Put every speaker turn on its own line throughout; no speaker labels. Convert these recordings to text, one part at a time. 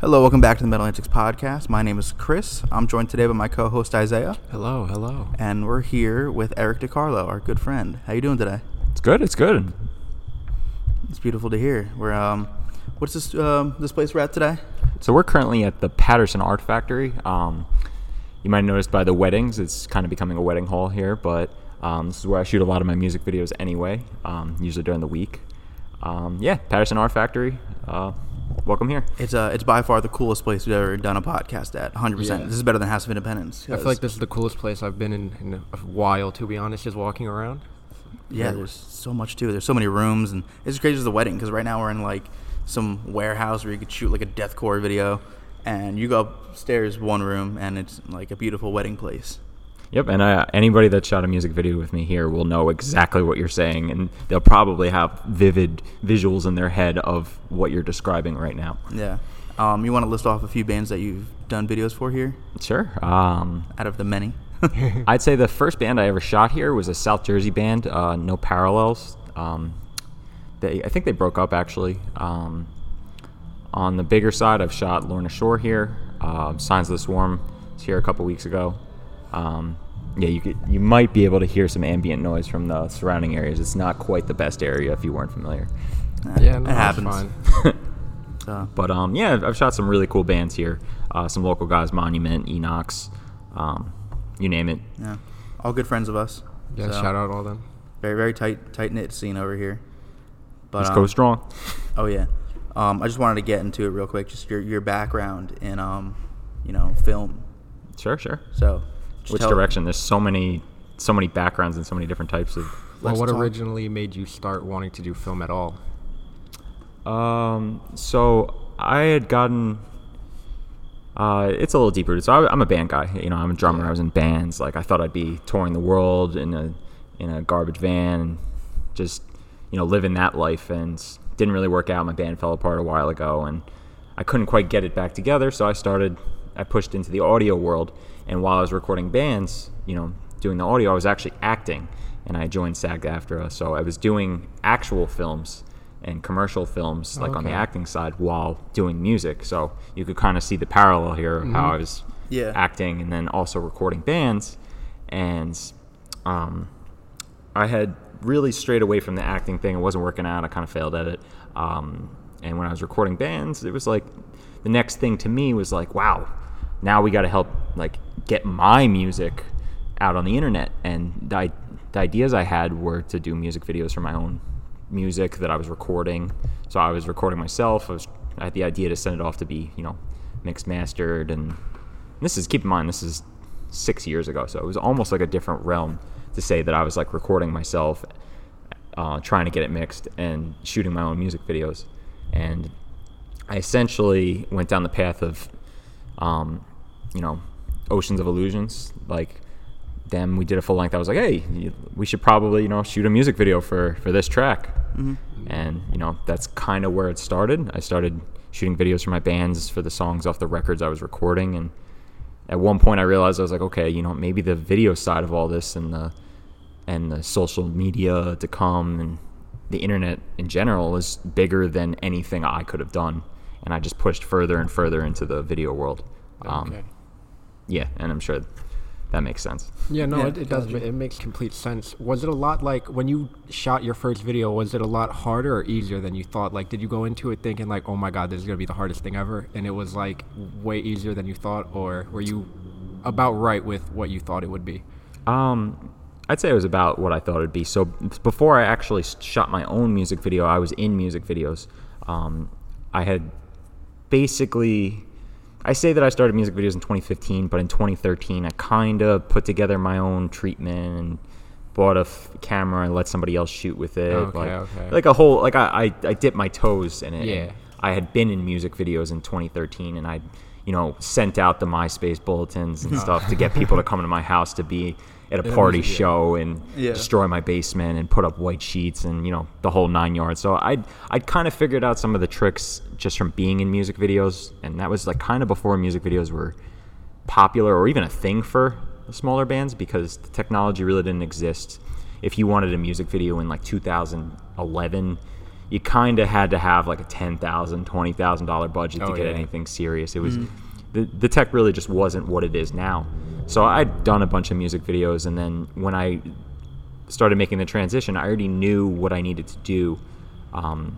Hello, welcome back to the Metal Antics Podcast. My name is Chris. I'm joined today by my co-host Isaiah,
Hello, hello.
and we're here with Eric DiCarlo, our good friend. How you doing today?
It's good. It's good.
It's beautiful to hear. We're um, what's this um, this place we're at today?
So we're currently at the Paterson Art Factory. Um, you might have noticed by the weddings, it's kind of becoming a wedding hall here. But um, this is where I shoot a lot of my music videos anyway, um, usually during the week. Um, yeah, Paterson Art Factory. Uh, welcome here.
It's uh, it's by far the coolest place we've ever done a podcast at. 100. percent This is better than House of Independence.
I feel like this is the coolest place I've been in, in a while, to be honest, just walking around.
Yeah, there's so much too. There's so many rooms, and it's crazy as the wedding because right now we're in like some warehouse where you could shoot like a deathcore video, and you go upstairs one room, and it's like a beautiful wedding place.
Yep, and uh, anybody that shot a music video with me here will know exactly what you're saying, and they'll probably have vivid visuals in their head of what you're describing right now.
Yeah. Um, you want to list off a few bands that you've done videos for here,
Sure. Um,
out of the many.
I'd say the first band I ever shot here was a South Jersey band, uh, No Parallels. Um, they, I think they broke up actually. Um, on the bigger side, I've shot Lorna Shore here. Uh, Signs of the Swarm was here a couple weeks ago. Um, yeah, you could, you might be able to hear some ambient noise from the surrounding areas. It's not quite the best area if you weren't familiar.
Yeah,
it
no, it's
happens.
fine.
So,
But um, yeah, I've shot some really cool bands here. Uh, some local guys, Monument, Enox, um, you name it.
yeah, all good friends of us.
Yeah,
So,
shout out all them.
Very very tight tight knit scene over here. But
Just
um,
go strong.
Oh yeah. Um, I just wanted to get into it real quick, just your your background in um, you know, film.
Sure, sure.
So, just
Which
tell-
direction? There's so many, so many backgrounds and so many different types of.
Well,
Let's
what
talk-
originally made you start wanting to do film at all?
Um, so I had gotten. Uh, it's a little deeper. So I, I'm a band guy. You know, I'm a drummer. I was in bands. Like I thought I'd be touring the world in a in a garbage van, and just you know living that life. And didn't really work out. My band fell apart a while ago, and I couldn't quite get it back together. So I started. I pushed into the audio world, and while I was recording bands, you know, doing the audio, I was actually acting, and I joined SAG-AFTRA. So I was doing actual films and commercial films, like on the acting side, while doing music. So you could kind of see the parallel here of how I was
Yeah.
acting and then also recording bands. And um, I had really strayed away from the acting thing. It wasn't working out. I kind of failed at it. Um, and when I was recording bands, it was like the next thing to me was like, wow, now we got to help like get my music out on the internet. And the, the ideas I had were to do music videos for my own music that I was recording. So I was recording myself. I was I had the idea to send it off to be you know mixed mastered and this is keep in mind this is six years ago so it was almost like a different realm to say that i was like recording myself uh, trying to get it mixed and shooting my own music videos and i essentially went down the path of um, you know oceans of illusions like them we did a full length i was like hey we should probably you know shoot a music video for for this track and you know that's kind of where it started i started shooting videos for my bands for the songs off the records i was recording and at one point I realized I was like, okay, you know, maybe the video side of all this and the and the social media to come and the internet in general is bigger than anything I could have done. And I just pushed further and further into the video world. Um,
okay.
Yeah, and I'm sure that makes sense.
Yeah, no,
Yeah,
it, it does.
gotcha.
It makes complete sense. Was it a lot like when you shot your first video? Was it a lot harder or easier than you thought? Like, did you go into it thinking like, "Oh my God, this is gonna be the hardest thing ever," and it was like way easier than you thought, or were you about right with what you thought it would be?
Um, I'd say it was about what I thought it'd be. So before I actually shot my own music video, I was in music videos. Um, I had basically, I say that I started music videos in 2015, but in 2013, I kind of put together my own treatment and bought a f- camera and let somebody else shoot with it.
Okay,
like,
okay.
like a whole, like I, I, I dipped my toes in it.
Yeah.
I had been in music videos in 2013, and I, you know, sent out the MySpace bulletins and stuff to get people to come to my house to be at a party show and
Yeah.
destroy my basement and put up white sheets and you know the whole nine yards. So I'd I'd kind of figured out some of the tricks just from being in music videos, and that was like kind of before music videos were popular or even a thing for smaller bands because the technology really didn't exist. If you wanted a music video in like 2011, you kind of had to have like a ten thousand, twenty thousand dollar budget to
Oh,
get
yeah.
anything serious. It was the the tech really just wasn't what it is now. So I'd done a bunch of music videos, and then when I started making the transition, I already knew what I needed to do um,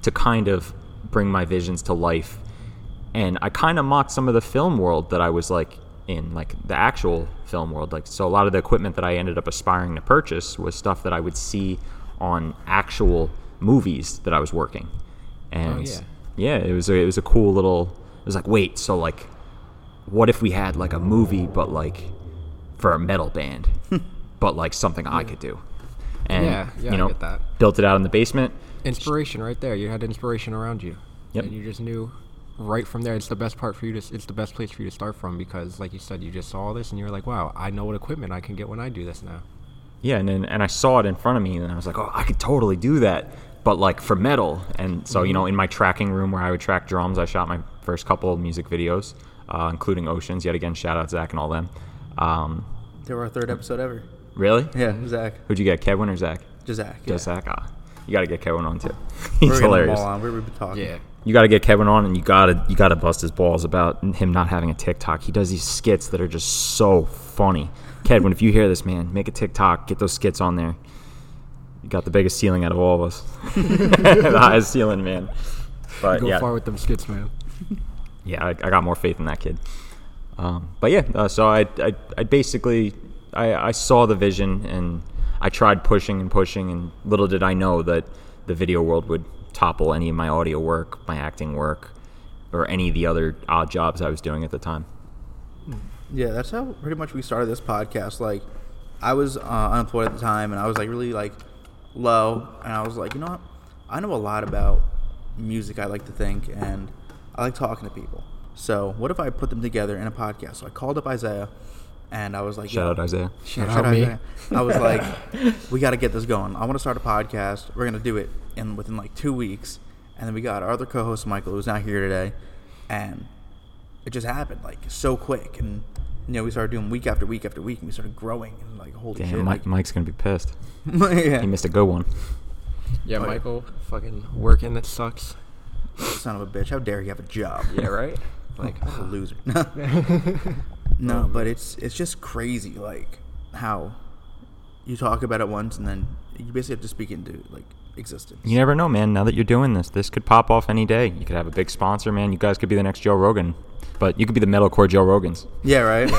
to kind of bring my visions to life. And I kind of mocked some of the film world that I was like in, like the actual film world. Like, so a lot of the equipment that I ended up aspiring to purchase was stuff that I would see on actual movies that I was working. And
yeah.
yeah, it was a, it was a cool little. It was like, wait, so like, what if we had like a movie, but like for a metal band, but like something I could do? And
Yeah, yeah,
you
I
know,
get that.
built it out in the basement.
Inspiration right there. You had inspiration around you.
Yep.
And you just knew right from there it's the best part for you to it's the best place for you to start from because like you said you just saw this and you were like wow i know what equipment i can get when i do this now
Yeah, and then, and I saw it in front of me, and I was like, oh, I could totally do that, but like for metal. And so, you mm-hmm. know, in my tracking room where I would track drums, I shot my first couple of music videos, uh, including Oceans. Yet again, shout out Zach and all them. Um,
They were our third episode ever.
really?
Yeah, Zach.
Who'd you get, Kevin or Zach?
Just Zach. Yeah.
Just Zach. Ah, you got to get Kevin on too.
We're
He's hilarious.
all on. We- We've been talking.
You got to get Kevin on, and you got to you got to bust his balls about him not having a TikTok. He does these skits that are just so funny. Kevin, if you hear this, man, make a TikTok. Get those skits on there. You got the biggest ceiling out of all of us. the highest ceiling, man. But
go
yeah,
far with them skits man
yeah, I, I got more faith in that kid. Um, but yeah, uh, so I, I, I basically I, I saw the vision and I tried pushing and pushing, and little did I know that the video world would topple any of my audio work, my acting work, or any of the other odd jobs I was doing at the time.
Yeah, that's how pretty much we started this podcast. Like, I was uh, unemployed at the time, and I was like really like low, and I was like, you know what? I know a lot about music. I like to think, and I like talking to people. So what if I put them together in a podcast? So I called up Isaiah, and I was like,
Shout
yo,
out Isaiah.
Shout
shout
out me.
Isaiah. I was like, we got to get this going. I want to start a podcast. We're gonna do it in within like two weeks, and then we got our other co-host Michael, who's not here today, and it just happened like so quick and you know we started doing week after week after week and we started growing and like holy
Damn,
shit
Mike,
like,
Mike's gonna be pissed.
yeah.
He missed a good one.
yeah
Oh, yeah.
michael fucking working that sucks
son of a bitch how dare you have a job
yeah right like
What a loser no oh, but it's it's just crazy like how you talk about it once and then you basically have to speak into like existence
You never know, man. Now that you're doing this, this could pop off any day. You could have a big sponsor, man. You guys could be the next Joe Rogan, but you could be the metalcore Joe Rogans.
yeah right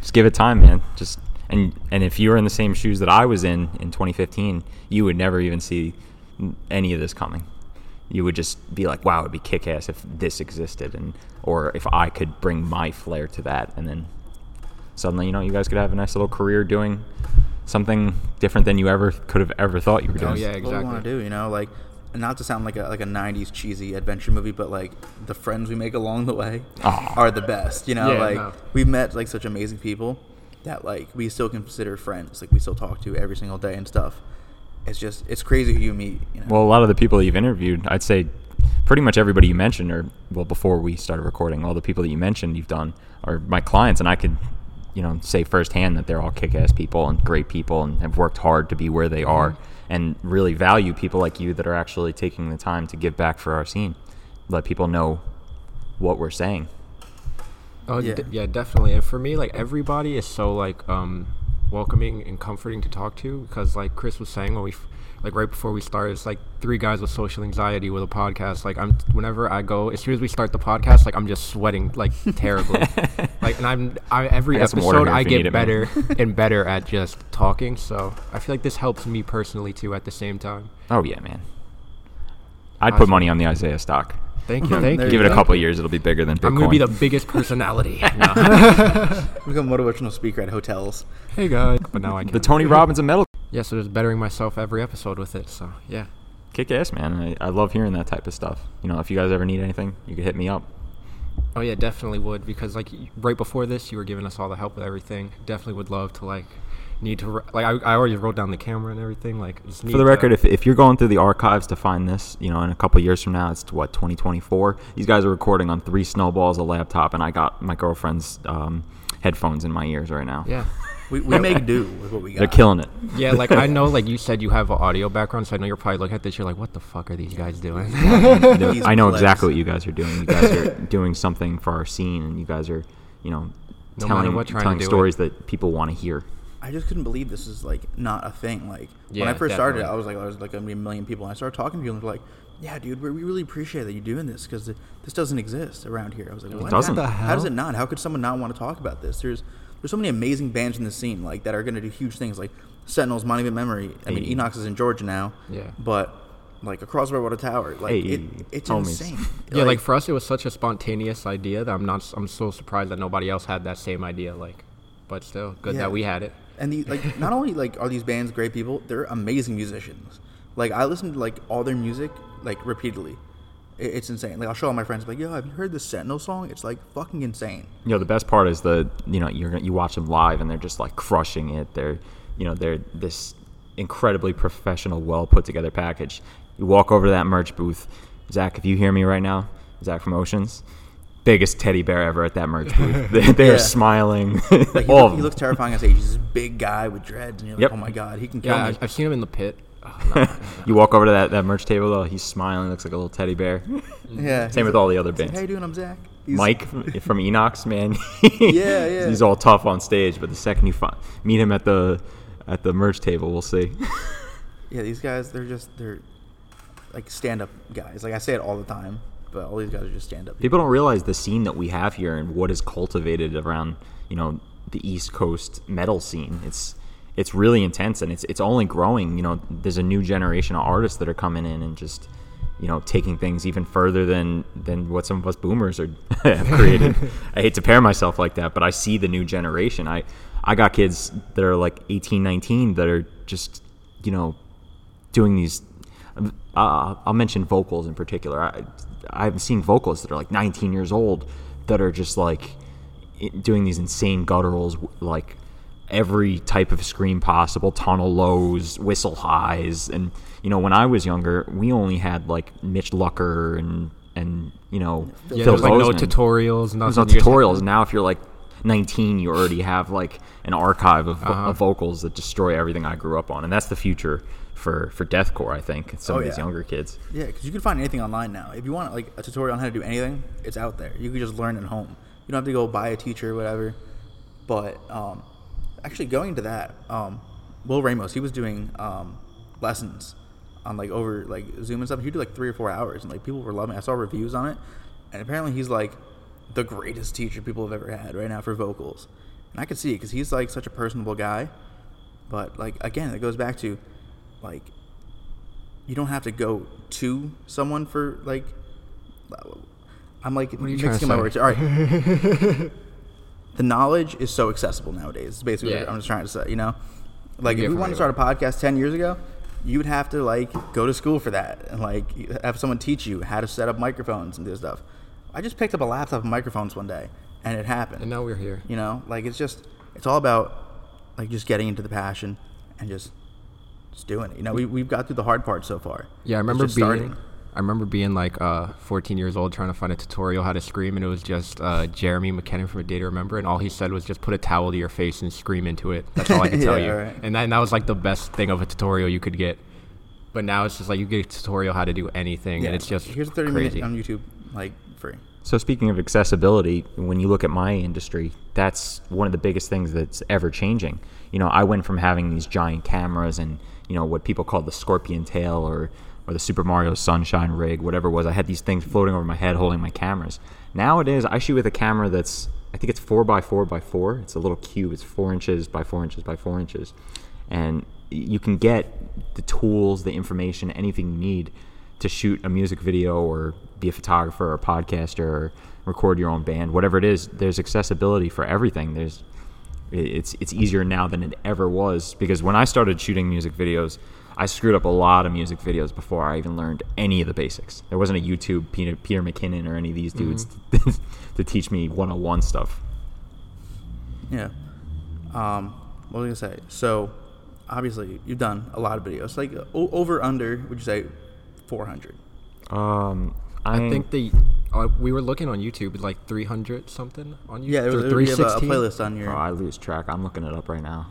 Just give it time, man. Just and and if you were in the same shoes that I was in in 2015, you would never even see any of this coming. You would just be like, "Wow, it'd be kick-ass if this existed," and or if I could bring my flair to that, and then suddenly, you know, you guys could have a nice little career doing something different than you ever could have ever thought you were oh, doing.
Oh, yeah, exactly.
what we
exactly.
want to do you know like not to sound like a like a 90s cheesy adventure movie but like the friends we make along the way
Aw.
are the best you know
Yeah,
like
no.
we've met like such amazing people that like we still consider friends like we still talk to every single day and stuff it's just it's crazy who you meet you know
Well, a lot of the people you've interviewed, I'd say pretty much everybody you mentioned, or well, before we started recording, all the people that you mentioned you've done are my clients, and I could, you know, say firsthand that they're all kick-ass people and great people, and have worked hard to be where they are, and really value people like you that are actually taking the time to give back for our scene, let people know what we're saying.
Oh
Yeah.
yeah. yeah, definitely. And for me, like everybody is so like um welcoming and comforting to talk to because like Chris was saying when we like right before we started, it's like three guys with social anxiety with a podcast. Like I'm whenever I go, as soon as we start the podcast, like I'm just sweating like terribly. like and I'm I, every
I got some water
episode I
if you need
get better and better at just talking. So I feel like this helps me personally too at the same time.
Oh yeah, man. I'd put money on the Isaiah stock.
Thank you, um,
thank
you.
Give it a couple of years, it'll be bigger than Bitcoin.
I'm gonna be the biggest personality.
Become a motivational speaker at hotels
hey guys, but now I can.
the Tony Robbins of metal.
Yeah, so just bettering myself every episode with it. So yeah.
Kick ass, man. I, I love hearing that type of stuff. You know, if you guys ever need anything, you can hit me up.
Oh yeah, definitely would because like right before this, you were giving us all the help with everything. Definitely would love to like need to like I, I already wrote down the camera and everything. Like just need
For the
to-
record, if, if you're going through the archives to find this, you know, in a couple years from now, it's what 2024. These guys are recording on three snowballs, a laptop, and I got my girlfriend's um, headphones in my ears right now.
yeah,
We, we make do with what we got.
They're killing it.
Yeah, like I know, like you said, you have an audio background, so I know you're probably looking at this. You're like, what the fuck are these guys doing?
They're-
These
I know
plebs.
exactly what you guys are doing. You guys are doing something for our scene, and you guys are, you know,
No
telling
what, trying to
telling
do it.
stories that people want to hear.
I just couldn't believe this is like not a thing. Like when I first started. I was like, I was like gonna be a million people. And I started talking to people, and they're like, "Yeah, dude, we we really appreciate that you're doing this because this doesn't exist around here." I was like, "What?
doesn't.
How, how does it not? How could someone not want to talk about this?" There's there's so many amazing bands in the scene like that are gonna do huge things. Like Sentinels, Monument Memory. I mean,
Hey.
Enox is in Georgia now.
Yeah.
But like across Redwater Tower, like
Hey,
it, it's
homies.
insane.
yeah, like for us, it was such a spontaneous idea that I'm not. I'm so surprised that nobody else had that same idea. Like, but still, good
Yeah.
that we had it.
And the like, not only like are these bands great people, they're amazing musicians. Like I listen to like all their music like repeatedly. It, it's insane. Like I'll show all my friends like, yo, have you heard this Sentinel song? It's like fucking insane.
You know, the best part is the you know you're you watch them live and they're just like crushing it. They're you know they're this incredibly professional, well put together package. You walk over to that merch booth, Zach. If you hear me right now, Zach from Oceans, biggest teddy bear ever at that merch booth. they, they're smiling.
Like he,
All
look, he
them.
looks terrifying on stage. He's this big guy with dreads, and you're like,
Yep.
oh my god, he can kill
Yeah,
me.
I've, I've seen him in the pit. Oh, no.
you walk over to that, that merch table though, he's smiling, looks like a little teddy bear.
yeah.
Same with
like-
all the other
he's like,
bands.
How you doing? I'm Zach. He's-
Mike from from Enox, man.
Yeah, yeah.
He's all tough on stage, but the second you fi- meet him at the at the merch table, we'll see.
Yeah, these guys, they're just they're like stand up guys. Like I say it all the time, but all these guys are just stand up.
People don't realize the scene that we have here and what is cultivated around, you know, the East Coast metal scene. It's it's really intense and it's it's only growing. You know, there's a new generation of artists that are coming in and just you know taking things even further than than what some of us boomers are created. I hate to pair myself like that, but I see the new generation. I I got kids that are like 18, 19 that are just you know doing these. Uh, I'll mention vocals in particular. I, I've seen vocalists that are like 19 years old that are just like doing these insane gutturals, like every type of scream possible, tunnel lows, whistle highs, and you know when I was younger, we only had like Mitch Lucker and and you know
yeah,
Phil
like no tutorials. Nothing.
There's no tutorials. Now, if you're like 19, you already have like an archive of,
Uh-huh.
of vocals that destroy everything I grew up on, and that's the future for for deathcore. I think some
Oh,
of these
yeah.
younger kids.
Yeah, because you can find anything online now. If you want like a tutorial on how to do anything, it's out there. You can just learn at home. You don't have to go buy a teacher or whatever. But um, actually, going to that, um, Will Ramos, he was doing um, lessons on like over like Zoom and stuff. He did like three or four hours, and like people were loving. it. I saw reviews on it, and apparently he's like the greatest teacher people have ever had right now for vocals. And I could see it because he's like such a personable guy. But like again, it goes back to like you don't have to go to someone for like I'm like what
are you
mixing my words. All right. the knowledge is so accessible nowadays. It's basically what I'm just trying to say, you know? Like
Yeah,
if we
for
wanted to start a podcast 10 years ago, you would have to like go to school for that and like have someone teach you how to set up microphones and do stuff. I just picked up a laptop and microphones one day and it happened.
And now we're here.
You know, like it's just it's all about like just getting into the passion and just just doing it. You know, we we've got through the hard part so far.
Yeah, I remember being.
starting.
I remember being like uh, 14 years old trying to find a tutorial how to scream, and it was just uh, Jeremy McKinnon from A Day to Remember, and all he said was just put a towel to your face and scream into it. That's all I can tell
Yeah,
you.
right.
And that, that was like the best thing of a tutorial you could get. But now it's just like you get a tutorial how to do anything, and it's just
here's a 30
crazy.
minute on YouTube like free.
So speaking of accessibility, when you look at my industry, that's one of the biggest things that's ever changing. You know, I went from having these giant cameras and you know what people call the scorpion tail or or the Super Mario Sunshine rig, whatever it was. I had these things floating over my head holding my cameras. Nowadays, I shoot with a camera that's I think it's four by four by four. It's a little cube. It's four inches by four inches by four inches, and you can get the tools, the information, anything you need to shoot a music video or be a photographer or a podcaster or record your own band, whatever it is. There's accessibility for everything. There's it's it's easier now than it ever was because when I started shooting music videos, I screwed up a lot of music videos before I even learned any of the basics. There wasn't a YouTube Peter, Peter McKinnon or any of these dudes to teach me 101 stuff.
Yeah. Um, what was I gonna say? So, obviously, you've done a lot of videos. Like o- over under, would you say, 400?
Um, I,
I think the Uh, we were looking on YouTube, like 300 something on YouTube.
Yeah, there,
Or
there, you a, a
316?
playlist on your.
Oh, I lose track. I'm looking it up right now.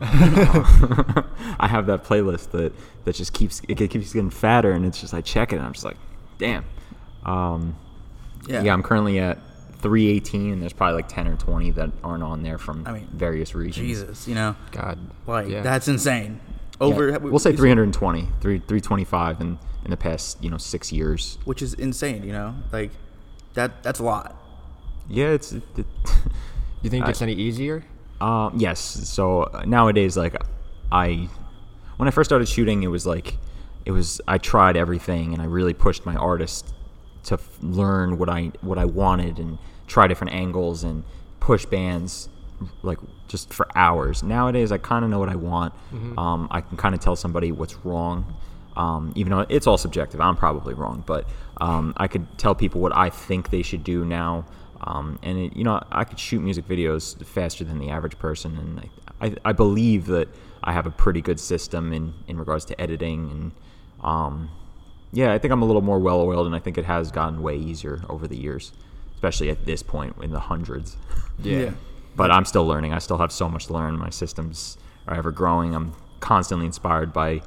I have that playlist that, that just keeps it keeps getting fatter, and it's just I check it, and I'm just like, damn. Um,
yeah.
yeah. I'm currently at 318, and there's probably like 10 or 20 that aren't on there from
I mean,
various regions.
Jesus, you know,
God.
like
yeah.
that's insane. Over,
Yeah,
we-
we'll say
we-
320, three, 325 in in the past you know six years.
which is insane. You know, like that. That's a lot.
Yeah, it's. It, it,
You think
I-
it's any easier?
Um, yes. So uh, nowadays, like, I, when I first started shooting, it was like, it was I tried everything and I really pushed my artist to f- learn what I what I wanted and try different angles and push bands like just for hours. Nowadays, I kind of know what I want. Um, I can kind of tell somebody what's wrong. Um, even though it's all subjective, I'm probably wrong, but um, I could tell people what I think they should do now. Um, and it, you know, I could shoot music videos faster than the average person, and I, I, I believe that I have a pretty good system in, in regards to editing. And um, yeah, I think I'm a little more well oiled, and I think it has gotten way easier over the years, especially at this point in the hundreds.
Yeah.
but I'm still learning. I still have so much to learn. My systems are ever growing. I'm constantly inspired by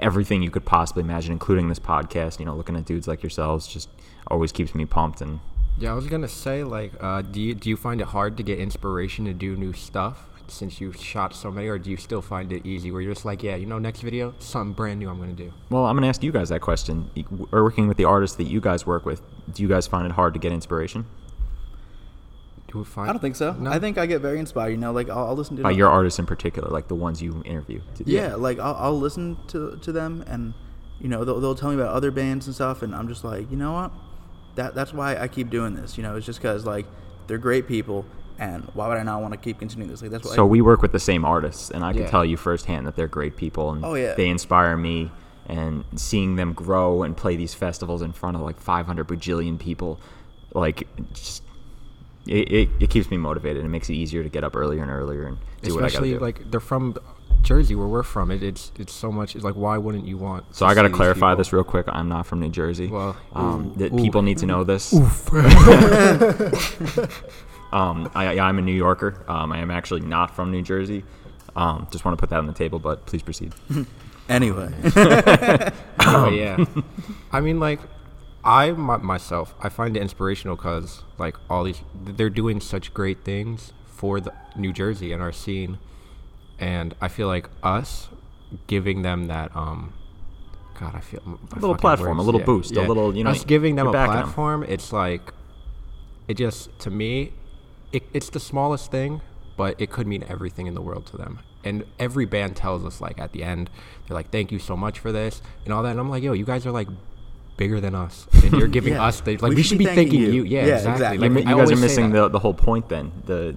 everything you could possibly imagine, including this podcast. You know, looking at dudes like yourselves just always keeps me pumped. And
Yeah, I was gonna say like, uh, do you do you find it hard to get inspiration to do new stuff since you've shot so many, or do you still find it easy where you're just like, yeah, you know, next video, something brand new I'm gonna do.
well, I'm gonna ask you guys that question. We're working with the artists that you guys work with. Do you guys find it hard to get inspiration?
Do we find?
I don't think so.
No.
I think I get very inspired. You know, like I'll, I'll listen to
By
them.
your artists in particular, like the ones you interview.
yeah, like I'll, I'll listen to to them, and you know they'll, they'll tell me about other bands and stuff, and I'm just like, you know what, that that's why I keep doing this. You know, it's just because like they're great people, and why would I not want to keep continuing this? Like that's why.
So we work with the same artists, and I can
Yeah.
tell you firsthand that they're great people, and
Oh, yeah.
they inspire me. And seeing them grow and play these festivals in front of like 500 bajillion people, like just it, it, it keeps me motivated. It makes it easier to get up earlier and earlier and do what I gotta
Especially
do.
like they're from Jersey, where we're from. It, it's it's so much. It's like, why wouldn't you want?
so I got to clarify this real quick. I'm not from New Jersey.
Well,
um, that
ooh.
people need to know this. um, I, I, I'm a New Yorker. Um, I am actually not from New Jersey. Um, just want to put that on the table, but please proceed.
anyway,
oh yeah. I mean, like, I my, myself, I find it inspirational because like all these, they're doing such great things for the New Jersey and our scene, and I feel like us giving them that um. God, I feel a
little platform, a little
yeah,
boost, a little, you know,
us giving them a platform. It's like, it just to me, it, it's the smallest thing, but it could mean everything in the world to them. And every band tells us like at the end, they're like, "Thank you so much for this" and all that. And I'm like, "Yo, you guys are like bigger than us, and you're giving
Yeah.
us the, like
We
we,
should
should
be thanking
thanking
you.
you." Yeah,
Yeah,
exactly.
exactly.
Like,
You guys are missing the, the whole point then. The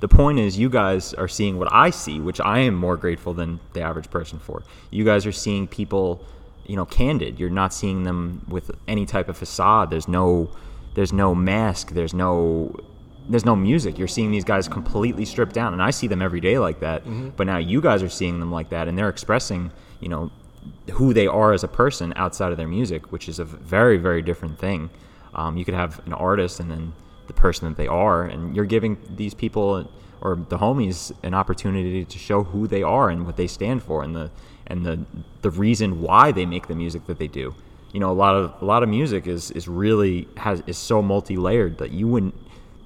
the point is you guys are seeing what I see, which I am more grateful than the average person for. You guys are seeing people, you know, candid. You're not seeing them with any type of facade. There's no there's no mask, there's no there's no music. You're seeing these guys completely stripped down and I see them every day like that. Mm-hmm. But now you guys are seeing them like that and they're expressing, you know, who they are as a person outside of their music, which is a very, very different thing. Um, you could have an artist and then the person that they are, and you're giving these people or the homies an opportunity to show who they are and what they stand for, and the and the the reason why they make the music that they do. You know, a lot of a lot of music is is really has is so multi layered that you wouldn't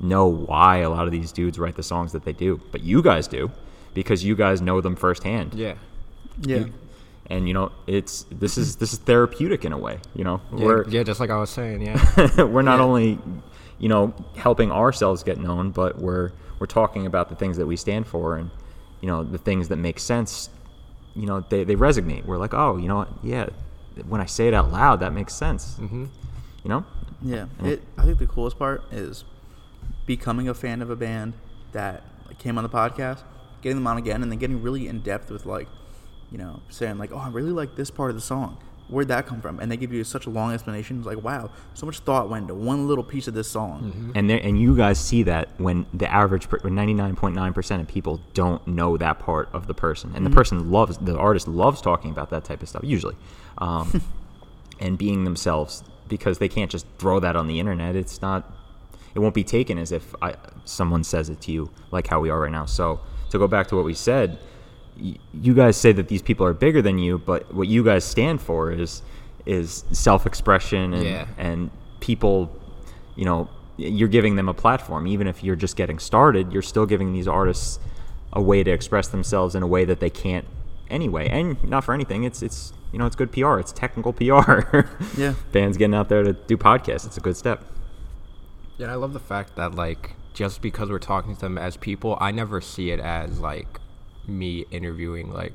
know why a lot of these dudes write the songs that they do, but you guys do because you guys know them firsthand
Yeah.
yeah,
and you know it's this is this is therapeutic in a way you know
Yeah,
we're
yeah, just like I was saying, yeah.
we're not
Yeah.
only you know helping ourselves get known but we're we're talking about the things that we stand for and you know the things that make sense you know they, they resonate we're like oh you know what yeah when i say it out loud that makes sense
hmm
you know
yeah. It, I think the coolest part is becoming a fan of a band that came on the podcast, getting them on again, and then getting really in depth with like, you know, saying like, oh, I really like this part of the song. Where'd that come from? And they give you such a long explanation. It's like, wow, so much thought went into one little piece of this song.
and there, and you guys see that when the average 99.9% of people don't know that part of the person and the person loves the artist loves talking about that type of stuff usually um, and being themselves because they can't just throw that on the internet. It's not. It won't be taken as if I, someone says it to you, like how we are right now. So to go back to what we said, you guys say that these people are bigger than you, but what you guys stand for is is self-expression and
Yeah.
and people, you know, you're giving them a platform. Even if you're just getting started, you're still giving these artists a way to express themselves in a way that they can't anyway. And not for anything, it's it's you know it's good PR. It's technical PR.
Yeah.
bands getting out there to do podcasts. It's a good step.
Yeah, I love the fact that like just because we're talking to them as people, I never see it as like me interviewing. Like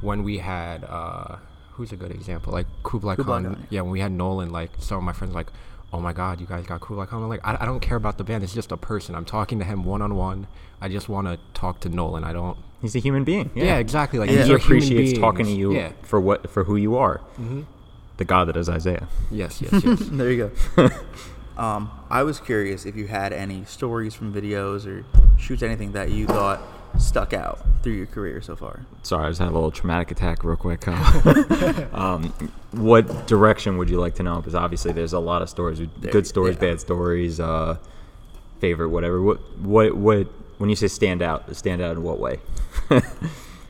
when we had uh who's a good example? Like Kublai,
Kublai
Khan.
Khan,
Yeah, when we had Nolan, like some of my friends like, oh my god, you guys got Kublai Khan. I'm like, I, I don't care about the band. It's just a person. I'm talking to him one on one. I just want to talk to Nolan. I don't.
He's a human being.
Yeah, exactly. Like
and he appreciates talking to you
Yeah. Mm-hmm.
for what for who you are. The God that is Isaiah.
Yes, yes, yes.
there you go. um, I was curious if you had any stories from videos or shoots, anything that you thought stuck out through your career so far.
Sorry, I just had a little traumatic attack real quick. um, what direction would you like to know? Because obviously there's a lot of stories,
There-
good stories,
yeah.
bad stories, uh, favorite, whatever. What what what when you say stand out, stand out in what way?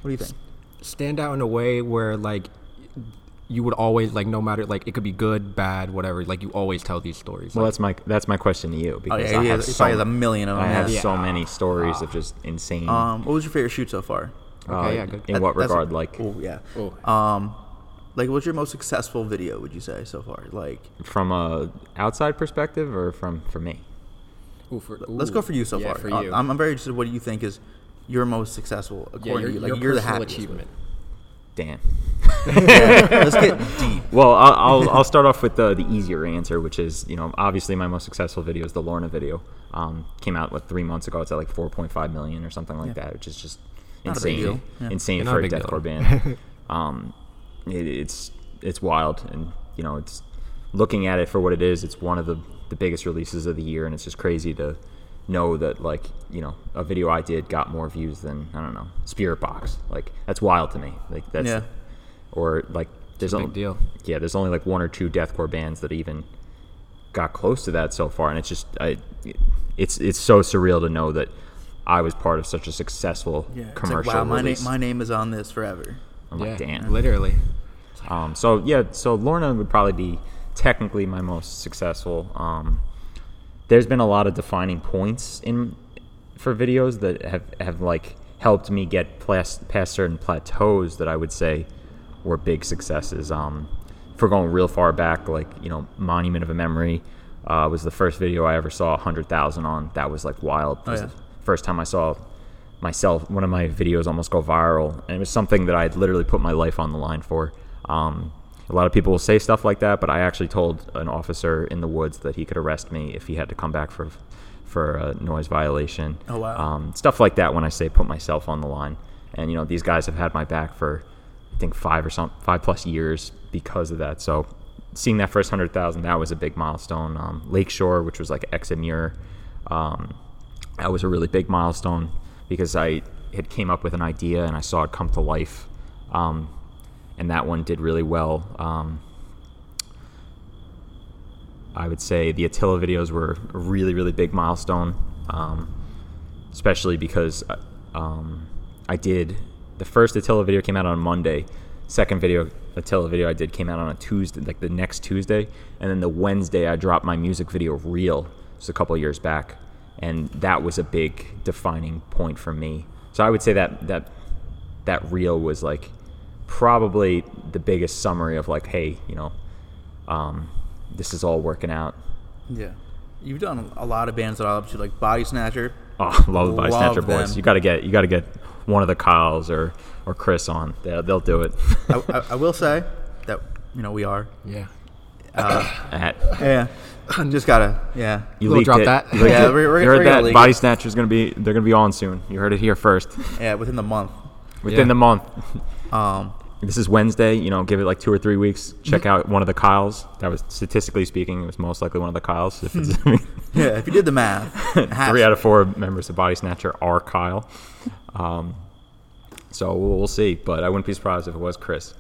What do you think?
stand out in a way where like you would always like no matter like it could be good bad whatever like you always tell these stories
Well,
like,
that's my that's my question to you
Oh,
because
yeah,
I
he
have
has,
so,
probably a million of them.
I have
yeah.
so many stories of just insane.
Um, what was your favorite shoot so far?
uh,
okay, yeah, good.
In
That-
what
that's a-
regard? like
Oh yeah.
Oh.
Um, like what's your most successful video? Would you say so far? Like,
from a outside perspective or from for me?
Ooh, for-
let's go for you so
yeah,
far.
for
Uh,
you
I'm, I'm very interested. What do you think is your most successful
yeah,
according
your,
to you? Like
your
you're the
personal
achievement. with?
Achievement
Damn.
Let's get deep.
Well, I'll, I'll, I'll start off with the, the easier answer, which is, you know, obviously my most successful video is the Lorna video. Um, came out, what, three months ago. It's at like 4.5 million or something like
Yeah.
that, which is just
Not a big
insane.
deal. Yeah.
Insane
Yeah, not
for
a
a deathcore band. um, it, it's, it's wild. And, you know, it's looking at it for what it is, it's one of the, the biggest releases of the year. And it's just crazy to know that, like, you know, a video I did got more views than, I don't know, Spiritbox. Like, that's wild to me. Like, that's,
Yeah.
or like, there's
a big
only-
deal.
yeah, there's only like one or two deathcore bands that even got close to that so far, and it's just I, it's it's so surreal to know that I was part of such a successful
Yeah. It's
commercial
like, wow, my name, my name is on this forever.
I'm
yeah
like, damn.
literally
Um, so yeah, so Lorna would probably be technically my most successful. Um, there's been a lot of defining points in for videos that have have like helped me get past, past certain plateaus that I would say were big successes. Um, if we're going real far back, like you know, Monument of a Memory uh, was the first video I ever saw hundred thousand on. That was like wild.
Oh, yeah.
first time I saw myself one of my videos almost go viral and it was something that i'd literally put my life on the line for um, a lot of people will say stuff like that but i actually told an officer in the woods that he could arrest me if he had to come back for for a noise violation.
Oh, wow.
um, stuff like that when i say put myself on the line. And you know these guys have had my back for i think five or some five plus years because of that. So seeing that first 100000 that was a big milestone. Um, lakeshore which was like examure um, that was a really big milestone because I had came up with an idea and I saw it come to life, um, and that one did really well. Um, I would say the Attila videos were a really really big milestone, um, especially because uh, um, I did the first Attila video came out on Monday. Second video Attila video I did came out on a Tuesday, like the next Tuesday, and then the Wednesday I dropped my music video reel just a couple years back, and that was a big defining point for me. So I would say that that that reel was like probably the biggest summary of like, hey, you know, um, this is all working out.
Yeah. You've done a lot of bands that I love to, like Body Snatcher.
Oh, love the Body
Love
Snatcher boys. You got to get you got to get one of the Kyles or or Chris on. They'll, they'll do it.
I, I, I will say that you know we are.
yeah
At,
Yeah. Just gotta. Yeah.
you
Little
leaked
drop
it.
that.
You
Yeah, we're- we're-
you heard
gonna
that Body
it.
Snatcher's gonna be they're gonna be on soon. You heard it here first.
Yeah. Within the month.
Within
Yeah.
the month.
Um.
This is Wednesday. You know, give it like two or three weeks. Check out one of the Kyles. That was statistically speaking, it was most likely one of the Kyles. If it's
Yeah. If you did the math.
three out of four members of Body Snatcher are Kyle. Um, so we'll, we'll see. But I wouldn't be surprised if it was Chris.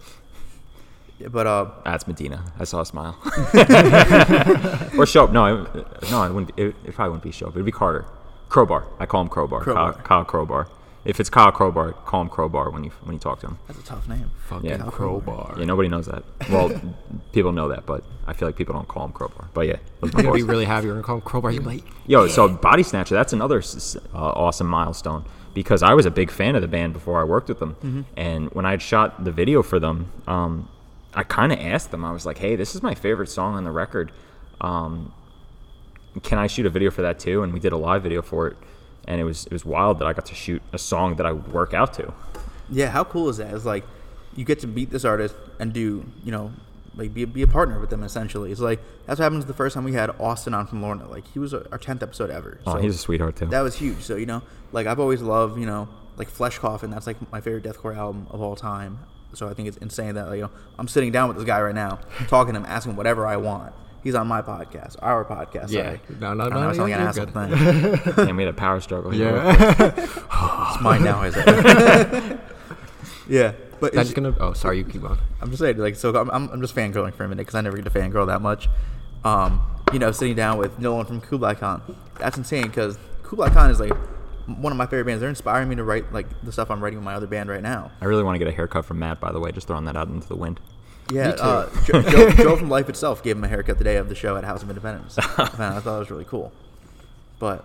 Yeah, but uh,
That's Medina. I saw a smile. or Shope. No, it, no, it wouldn't. Be, it, it probably wouldn't be Shope. It'd be Carter. Crowbar. I call him Crowbar.
Crowbar.
Kyle, Kyle Crowbar. If it's Kyle Crowbar, call him Crowbar when you when you talk to him.
that's a tough name.
Fucking
Yeah.
crowbar.
Yeah, nobody knows that. Well, people know that, but I feel like people don't call him Crowbar. But yeah, those are my
You're gonna be
boys.
really happy. You're gonna call him crowbar. You're like,
Yo, so Body Snatcher, that's another s- s- uh, awesome milestone because I was a big fan of the band before I worked with them.
Mm-hmm.
And when I had shot the video for them, um, I kind of asked them, I was like, hey, this is my favorite song on the record. Um, can I shoot a video for that too? And we did a live video for it. And it was it was wild that I got to shoot a song that I would work out to.
Yeah, how cool is that? It's like you get to beat this artist and do, you know, like be, be a partner with them essentially. It's like that's what happens the first time we had Austin on from Lorna. Like he was our tenth episode ever.
Oh, he's a sweetheart too.
that was huge. So you know, like I've always loved, you know, like Flesh Coffin. That's like my favorite deathcore album of all time. So I think it's insane that like, you know I'm sitting down with this guy right now, talking to him, asking him whatever I want. He's on my podcast, our podcast.
Yeah.
sorry.
No, no, no,
I like an
you're
asshole
good.
thing.
we had a power struggle. Here
yeah.
It's mine now, is it? yeah, but
That's gonna. Oh, sorry. You keep on.
I'm just saying, like, so I'm, I'm, I'm just fangirling for a minute because I never get to fangirl that much. Um, you know, sitting down with Nolan from Kublai Khan, that's insane because Kublai Khan is like one of my favorite bands. They're inspiring me to write like the stuff I'm writing with my other band right now.
I really want to get a haircut from Matt, by the way. Just throwing that out into the wind.
Yeah, uh, Joe, Joe, Joe from Life Itself gave him a haircut the day of the show at House of Independence. Man, I thought it was really cool. But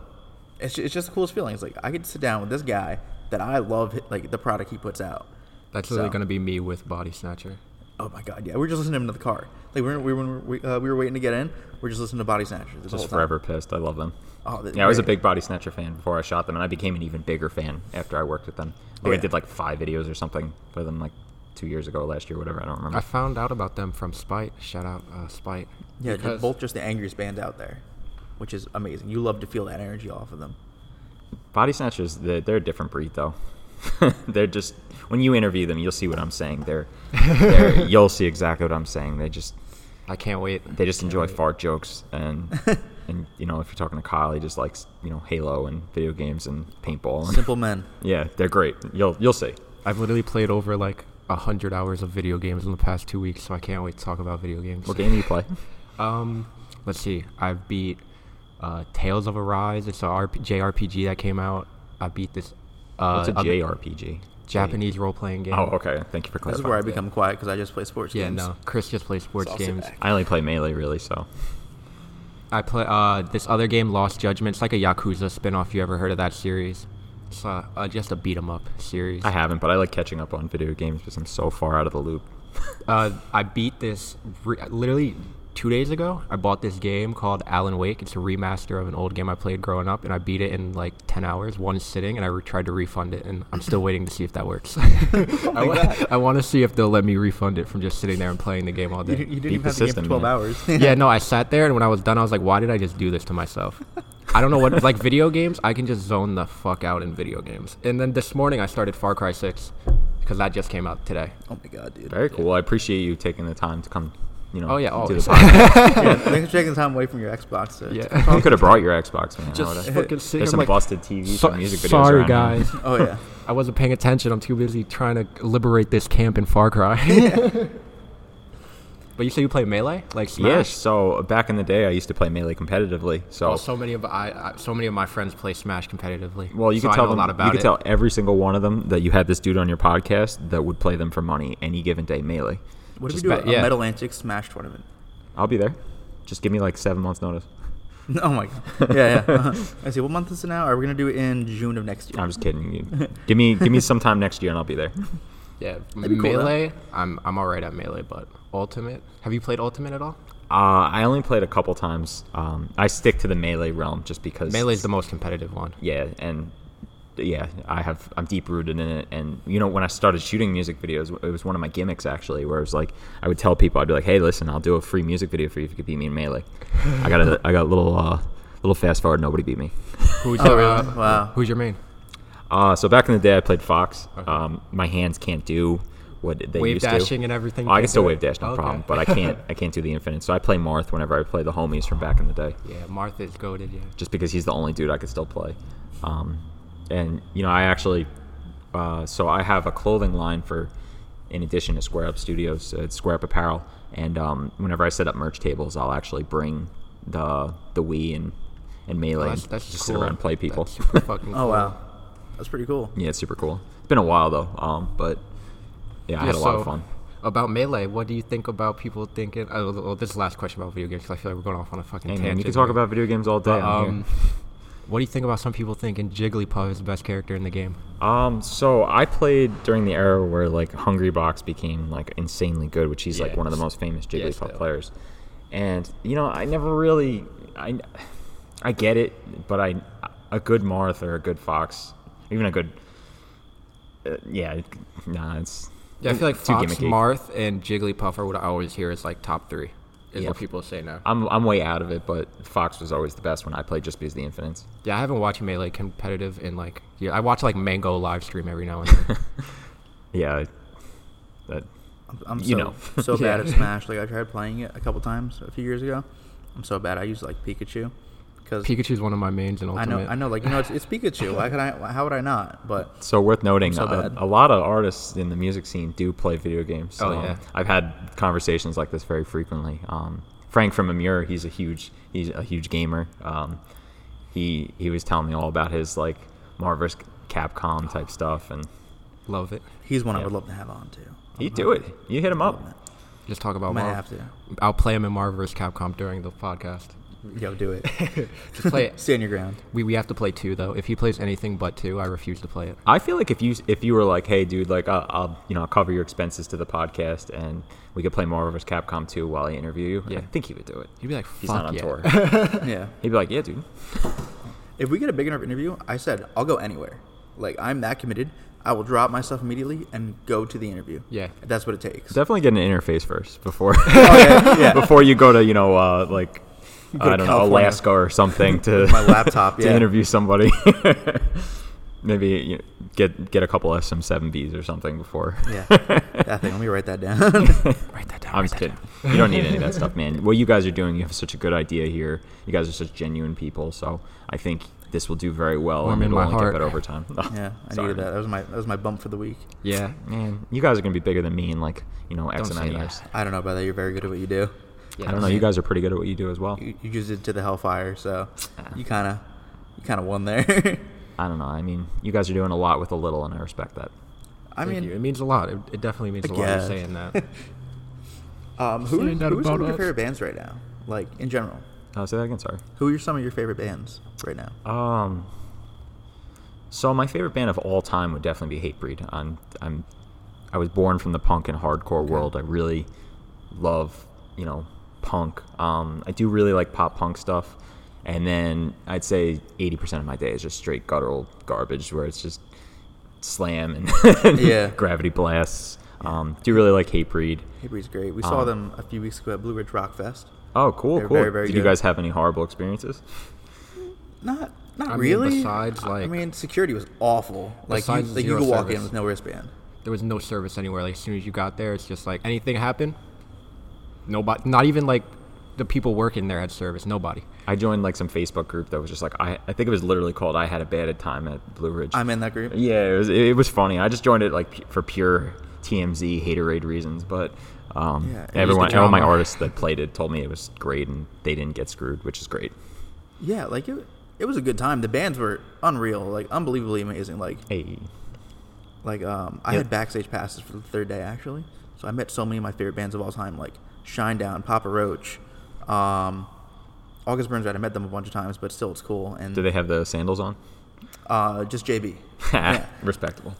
it's, it's just the coolest feeling. It's like I get to sit down with this guy that I love, like the product he puts out.
That's literally
So-
gonna be me with body snatcher.
Oh my god, yeah, we were just listening to him in the car. Like we were, we were, we, uh, we were waiting to get in. We are just listening to Body Snatchers. the whole
Just forever pissed. I love them.
Oh,
Yeah, I was a big Body Snatcher fan before I shot them, and I became an even bigger fan after I worked with them. I think
Oh,
I did like five videos or something for them, like two years ago, last year, whatever. I don't remember.
I found out about them from Spite. Shout out uh, Spite.
Yeah, they're both just the angriest band out there, which is amazing. You love to feel that energy off of them.
Body Snatchers, they're, they're a different breed, though. they're just when you interview them, you'll see what I'm saying. They're, they're you'll see exactly what I'm saying. They just
I can't wait.
they just enjoy fart jokes and and you know if you're talking to Kyle, he just likes you know Halo and video games and paintball. And,
Simple men.
yeah, they're great. You'll you'll see.
I've literally played over like a hundred hours of video games in the past two weeks, so I can't wait to talk about video games.
What game do you play?
Um, let's see. I've beat uh, Tales of Arise. It's a RP- JRPG that came out. I beat this. Uh,
What's a JRPG?
Japanese role playing game.
Oh, okay. Thank you for
This is where I become quiet because I just play sports
Yeah,
games.
no. Chris just plays sports
So
games.
I only play melee really, so
I play uh, this other game, Lost Judgment. It's like a Yakuza spin-off. You ever heard of that series? It's uh, uh, just a beat 'em up series.
I haven't. But I like catching up on video games because I'm so far out of the loop.
Uh, I beat this re- literally two days ago. I bought this game called Alan Wake. It's a remaster of an old game I played growing up, and I beat it in like ten hours, one sitting, and I re- tried to refund it, and I'm still waiting to see if that works. I, want to see if they'll let me refund it from just sitting there and playing the game all
You,
day.
you didn't
Beat
even
the
have the game
system,
for 12
man.
hours.
yeah, no, I sat there, and when I was done, I was like, why did I just do this to myself? I don't know what like video games. I can just zone the fuck out in video games. And then this morning I started Far Cry Six because that just came out today.
Oh my god, dude.
Very cool. I appreciate you taking the time to come. You know.
Oh yeah,
do
always.
the podcast.
yeah, thanks for taking the time away from your Xbox. To,
yeah.
you could have brought your Xbox, man. I
Just
would've-
fucking sitting
There's some
like,
busted TVs
So-
and music videos.
sorry,
around here.
guys.
Oh yeah.
I wasn't paying attention. I'm too busy trying to liberate this camp in Far Cry. but you say you play melee, like Smash?
Yeah. So back in the day, I used to play melee competitively. So,
Oh, so many of I, I so many of my friends play Smash competitively.
well, you
so
could tell them.
a lot about
you could
it.
tell every single one of them that you had this dude on your podcast that would play them for money any given day melee.
What if
Just
we do a,
yeah.
a Metal Antics Smash tournament?
I'll be there. Just give me like seven months notice.
Oh my god. Yeah, yeah. Uh-huh. I see. What month is it now? Are we gonna do it in June of next year?
I'm just kidding. You- give me give me some time next year and I'll be there.
yeah,
That'd be cool, though.
melee. I'm I'm alright at melee, but ultimate. Have you played ultimate at all?
Uh, I only played a couple times. Um, I stick to the melee realm just because
melee is the most competitive one.
yeah, and yeah, I have I'm deep rooted in it. And you know, when I started shooting music videos, it was one of my gimmicks actually, where it was like I would tell people I'd be like, "Hey, listen, I'll do a free music video for you if you could beat me in melee." I got a I got a little uh, little fast forward. Nobody beat me.
Who's
Oh
your
really?
uh,
Wow.
Who's your main?
Uh, so back in the day, I played Fox. Um, my hands can't do what they
Wave
used
dashing
to.
and everything.
Oh, I can still wave dash, no
Okay.
problem. But I can't I can't do the infinite. So I play Marth whenever I play the homies from back in the day.
yeah, Martha's goaded. Yeah.
just because he's the only dude I could still play. Um, and you know, I actually, uh, so I have a clothing line for in addition to Square Up Studios, uh, it's Square Up Apparel. And um, whenever I set up merch tables, I'll actually bring the the Wii and and Melee.
Oh, that's, that's
just
cool.
sit around and play people.
That's super fucking cool.
Oh wow, that's pretty cool.
yeah, it's super cool. It's been a while though, um, but yeah, I had a lot of fun.
About melee, what do you think about people thinking? Oh, well, this is the last question about video games because I feel like we're going off on a fucking
Hey
tangent.
man, you can talk about video games all day.
But, um, what do you think about some people thinking Jigglypuff is the best character in the game?
Um, so I played during the era where like Hungrybox became like insanely good, which he's like one of the most famous Jigglypuff
still.
players. And you know, I never really, I, I get it, but I, a good Marth or a good Fox, even a good, uh, yeah, nah, it's
Yeah, I feel like
too
Fox,
gimmicky.
Marth, and Jigglypuff are what I always hear is like top three. Is
Yeah.
what people say now.
I'm I'm way out of it, but Fox was always the best when I played just because of the infinites.
Yeah, I haven't watched melee competitive in like yeah. I watch like Mango live stream every now and then.
Yeah, that
I'm, I'm
You
so,
know.
so bad at Smash. Like I tried playing it a couple times a few years ago. I'm so bad. I use like Pikachu because
Pikachu's one of my mains in
I
Ultimate.
know I know like you know it's, it's Pikachu. Why could I? How would I not? But
So worth noting,
so
a,
bad.
a lot of artists in the music scene do play video games.
Oh,
Um,
yeah.
I've had conversations like this very frequently. Um, Frank from Amur, he's a huge he's a huge gamer. Um, he he was telling me all about his like Marvel. Capcom type stuff, and
Love it.
he's one I would love to have on too.
you do it. You hit him up.
Just talk about
Might
Marvel.
have to.
I'll play him in Marvel vs. Capcom during the podcast.
Yo, do it.
Just play it.
Stand your ground.
We, we have to play two though. If he plays anything but two, I refuse to play it.
I feel like if you if you were like, hey, dude, like I'll, I'll you know I'll cover your expenses to the podcast, and we could play Marvel vs. Capcom 2 while I interview you.
Yeah.
I think he would do it.
He'd be like,
He's not on
yeah."
tour.
Yeah.
He'd be like, yeah, dude.
If we get a big enough interview, I said I'll go anywhere. Like I'm that committed. I will drop myself immediately and go to the interview.
Yeah.
That's what it takes.
Definitely get an interface first before
Oh, yeah, yeah.
before you go to you know uh, like
Go
I don't know Alaska or something to
my laptop.
to interview somebody. Maybe you know, get get a couple SM7Bs or something before.
Yeah. That thing. Let me write that down.
Write that down.
I'm just kidding. You don't need any of that stuff, man. What you guys are doing, you have such a good idea here. You guys are such genuine people, so I think this will do very well,
Warm
and it'll only
heart.
get better over time.
Oh, yeah. I
Sorry.
needed that. That was my that was my bump for the week.
Yeah.
Man, you guys are gonna be bigger than me in like you know X
Don't
amount of years.
I don't know about that. You're very good at what you do.
Yeah
I don't know. You guys are pretty good at what you do as well.
You, you used it to the hellfire, so
Ah.
you kind of you kind of won there.
I don't know. I mean, you guys are doing a lot with a little, and I respect that.
I
Thank
mean,
you. it means a lot. It, it definitely means
I
a lot. You're saying that.
um, who
Saying that
who are some of your favorite bands right now? Like in general,
Uh, say that again. Sorry.
who are some of your favorite bands right now?
Um. So my favorite band of all time would definitely be Hatebreed. I'm I'm I was born from the punk and hardcore world. I really love you know punk. Um, I do really like pop punk stuff, and then I'd say 80% of my day is just straight guttural garbage, where it's just slam and
Yeah.
gravity blasts. Um, do you really like Hatebreed.
Hatebreed's great. We saw
Um,
them a few weeks ago at Blue Ridge Rock Fest.
Oh, cool,
They're
cool.
very, very
Did you guys have any horrible experiences?
Not not
I mean,
really.
besides,
like, I mean, security was awful. Like you,
Besides
like you
zero
could walk in with no wristband.
there was no service anywhere. Like as soon as you got there, it's just like anything happened. Nobody, not even like the people working there had service. Nobody.
I joined like some Facebook group that was just like I, I think it was literally called I had a bad time at Blue Ridge.
I'm in that group.
yeah, it was it was funny. I just joined it like pu- for pure TMZ haterade reasons, but um,
Yeah, it was
everyone,
the
all my artists that played it told me it was great and they didn't get screwed, which is great.
Yeah, like it, it was a good time. The bands were unreal, like unbelievably amazing. Like
Hey,
like um, I
Yeah.
had backstage passes for the third day actually, so I met so many of my favorite bands of all time, like Shinedown, Papa Roach, um, August Burns Red. I met them a bunch of times, but still, it's cool. And
do they have the sandals on?
uh, just JB. yeah.
Respectable.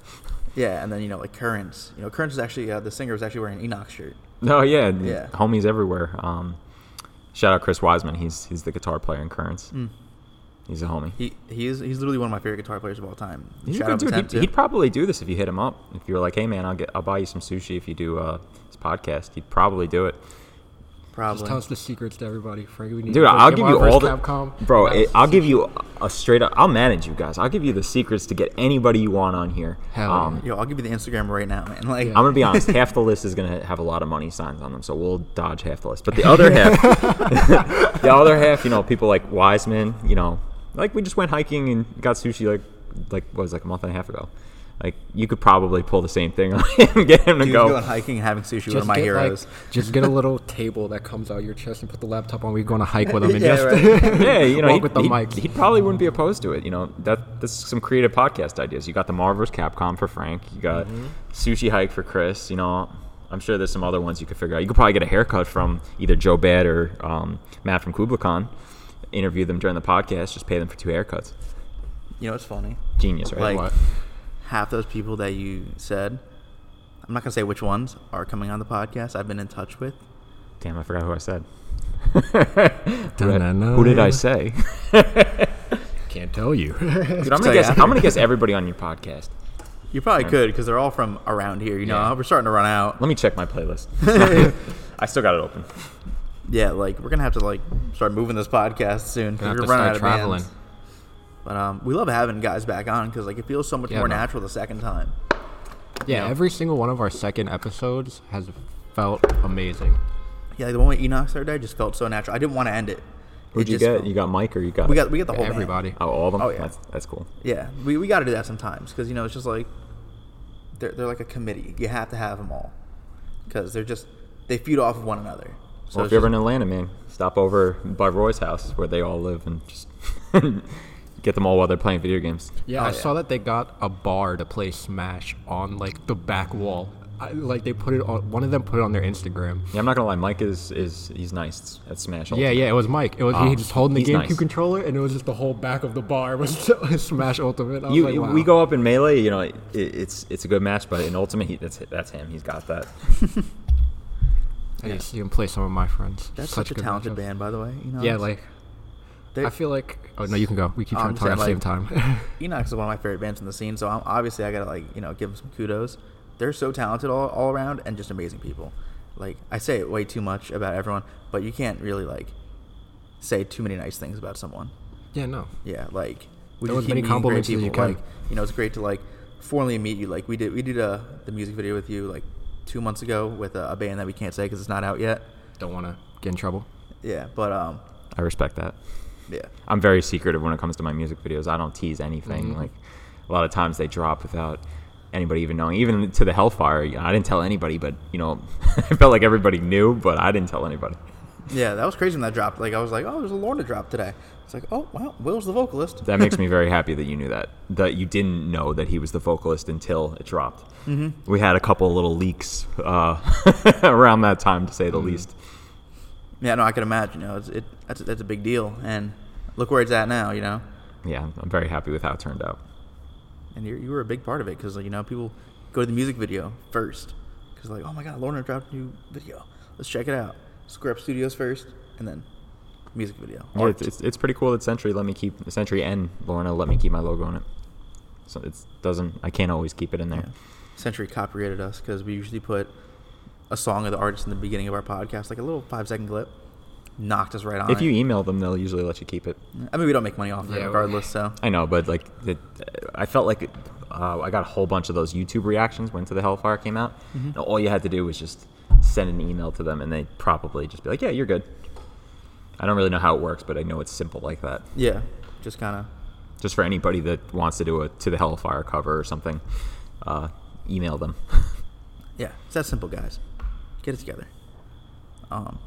yeah, and then you know like Currents. You know Currents is actually uh, the singer was actually wearing an Enoch shirt.
No, yeah,
Yeah.
homies everywhere. Um, shout out Chris Wiseman. He's he's the guitar player in Currents.
Mm.
He's a homie.
He he's he's literally one of my favorite guitar players of all time.
He's a good dude. He'd, he'd probably do this if you hit him up. If you were like, "Hey, man, I'll get, I'll buy you some sushi if you do uh, podcast." He'd probably do it,
probably.
Just tell us the secrets to everybody, Frank. We need
dude.
to
I'll give you all the,
Capcom.
bro. It, I'll give you a straight up. I'll manage you guys. I'll give you the secrets to get anybody you want on here.
Hell
um,
Yo, I'll give you the Instagram right now, man. Like
Yeah.
I'm gonna be honest. half the list is gonna have a lot of money signs on them, so we'll dodge half the list. But the other half, the other half, you know, people like Wiseman, you know, like we just went hiking and got sushi like like what was it, like a month and a half ago. Like you could probably pull the same thing on him, get him to
Dude,
go.
going hiking having sushi, one of my
get,
heroes.
Like, just get a little table that comes out your chest and put the laptop on. We go on a hike with him and
Yeah,
just
right.
yeah, you know,
walk
he,
with the
he,
mics.
he probably wouldn't be opposed to it. You know, that this is some creative podcast ideas. You got the Marvel vs. Capcom for Frank. You got
Mm-hmm.
sushi hike for Chris. You know, I'm sure there's some other ones you could figure out. You could probably get a haircut from either Joe Bad or um, Matt from Kublai Khan. Interview them during the podcast. Just pay them for two haircuts.
You know it's funny?
Genius, right?
Like
What?
Half those people that you said, I'm not gonna say which ones are coming on the podcast. I've been in touch with.
Damn, I forgot who I said. who, did, who did I say?
Can't tell you.
Dude, I'm gonna
you
guess.
after.
I'm gonna guess everybody on your podcast.
You probably um, could because they're all from around here. You know,
Yeah.
we're starting to run out.
Let me check my playlist. I still got it open.
Yeah, like we're gonna have to like start moving this podcast soon
Gonna
because
have
we're
to
running out
start
of
traveling.
bands. But um, we love having guys back on because like it feels so much
Yeah,
more
no.
natural the second time.
Yeah,
know?
every single one of our second episodes has felt amazing.
Yeah, like the one with Enoch the other day just felt so natural. I didn't want to end it.
Who'd
It
you get?
felt-
You got Mike or you got?
we got we got the whole band.
Everybody.
Oh, all of them.
Oh, yeah.
That's that's cool.
Yeah, we, we got to do that sometimes because you know it's just like they're they're like a committee. You have to have them all because they're just they feed off of one another. So
well, if you're ever in Atlanta, man, stop over by Roy's house where they all live and just get them all while they're playing video games.
Yeah,
Oh,
I
yeah.
saw that they got a bar to play Smash on like the back wall. I, like they put it on. One of them put it on their Instagram.
Yeah, I'm not gonna lie. Mike is is he's nice at Smash.
Yeah,
Ultimate.
yeah, it was Mike. It was
Oh,
he ah, just holding the
he's
GameCube
nice.
controller, and it was just the whole back of the bar was Smash Ultimate. I was
You,
like, wow.
we go up in melee. You know, it, it's it's a good match, but in Ultimate, he, that's that's him. He's got that.
I need to see him play some of my friends.
that's such, a
good
talented
matchups.
band, by the way. You know,
Yeah, like
they-
I feel like. Oh no, you can go. We keep trying to talk at the
saying,
same time.
Enoch is one of my favorite bands in the scene, so I'm, obviously I gotta like you know give them some kudos. They're so talented all, all around and just amazing people. Like I say it way too much about everyone, but you can't really like say too many nice things about someone.
yeah, no.
Yeah, like we just keep
many
great
compliments you
people.
can.
Like you know, it's great to like formally meet you. Like we did, we did a the music video with you like two months ago with a, a band that we can't say because it's not out yet.
Don't want to get in trouble.
Yeah, but um,
I respect that.
Yeah,
I'm very secretive when it comes to my music videos. I don't tease anything.
Mm-hmm.
Like a lot of times they drop without anybody even knowing. Even to the Hellfire, you know, I didn't tell anybody, but you know, I felt like everybody knew, but I didn't tell anybody.
yeah, that was crazy when that dropped. Like I was like, oh, there's a Lorna drop today. It's like, oh wow, Will's the vocalist.
That makes me very happy that you knew that. That you didn't know that he was the vocalist until it dropped. Mm-hmm. We had a couple little leaks uh, around that time, to say the least.
Yeah, no, I can imagine. You know, it's, it that's that's a big deal, and look where it's at now. You know,
Yeah, I'm very happy with how it turned out.
and you you were a big part of it because like, you know people go to the music video first because like, oh my god, Lorna dropped a new video. Let's check it out. Square Up Studios first, and then music video.
Yeah, it's, it's, it's pretty cool that Century let me keep Century and Lorna let me keep my logo on it. So it doesn't. I can't always keep it in there.
Yeah. Century copyrighted us because we usually put a song of the artist in the beginning of our podcast, like a little five second clip. Knocked us right on.
If
it.
you email them, they'll usually let you keep it.
I mean, we don't make money off of it regardless. So
I know, but like, it, I felt like uh, I got a whole bunch of those YouTube reactions when To the Hellfire came out. And all you had to do was just send an email to them, and they'd probably just be like, "Yeah, you're good." I don't really know how it works, but I know it's simple like that.
yeah, just kind of
Just for anybody that wants to do a To the Hellfire cover or something, uh, email them.
yeah, it's that simple, guys. Get it together. Um,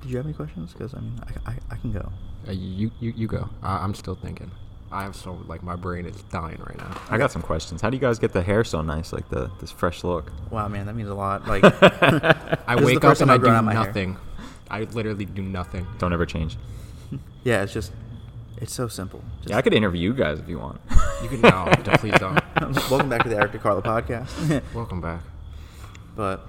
did you have any questions? Because I mean, I, I, I can go.
Uh, you, you, you go. I, I'm still thinking. I have so like my brain is dying right now.
I got some questions. How do you guys get the hair so nice, like the this fresh look?
Wow, man, that means a lot. Like,
I
This is the
wake up and I
I've
do
out hair.
nothing. I literally do nothing.
Don't ever change.
yeah, it's just, it's so simple. Just,
Yeah, I could interview you guys if you want.
You can no, don't- please don't.
welcome back to the Eric DeCarlo podcast.
Welcome back.
but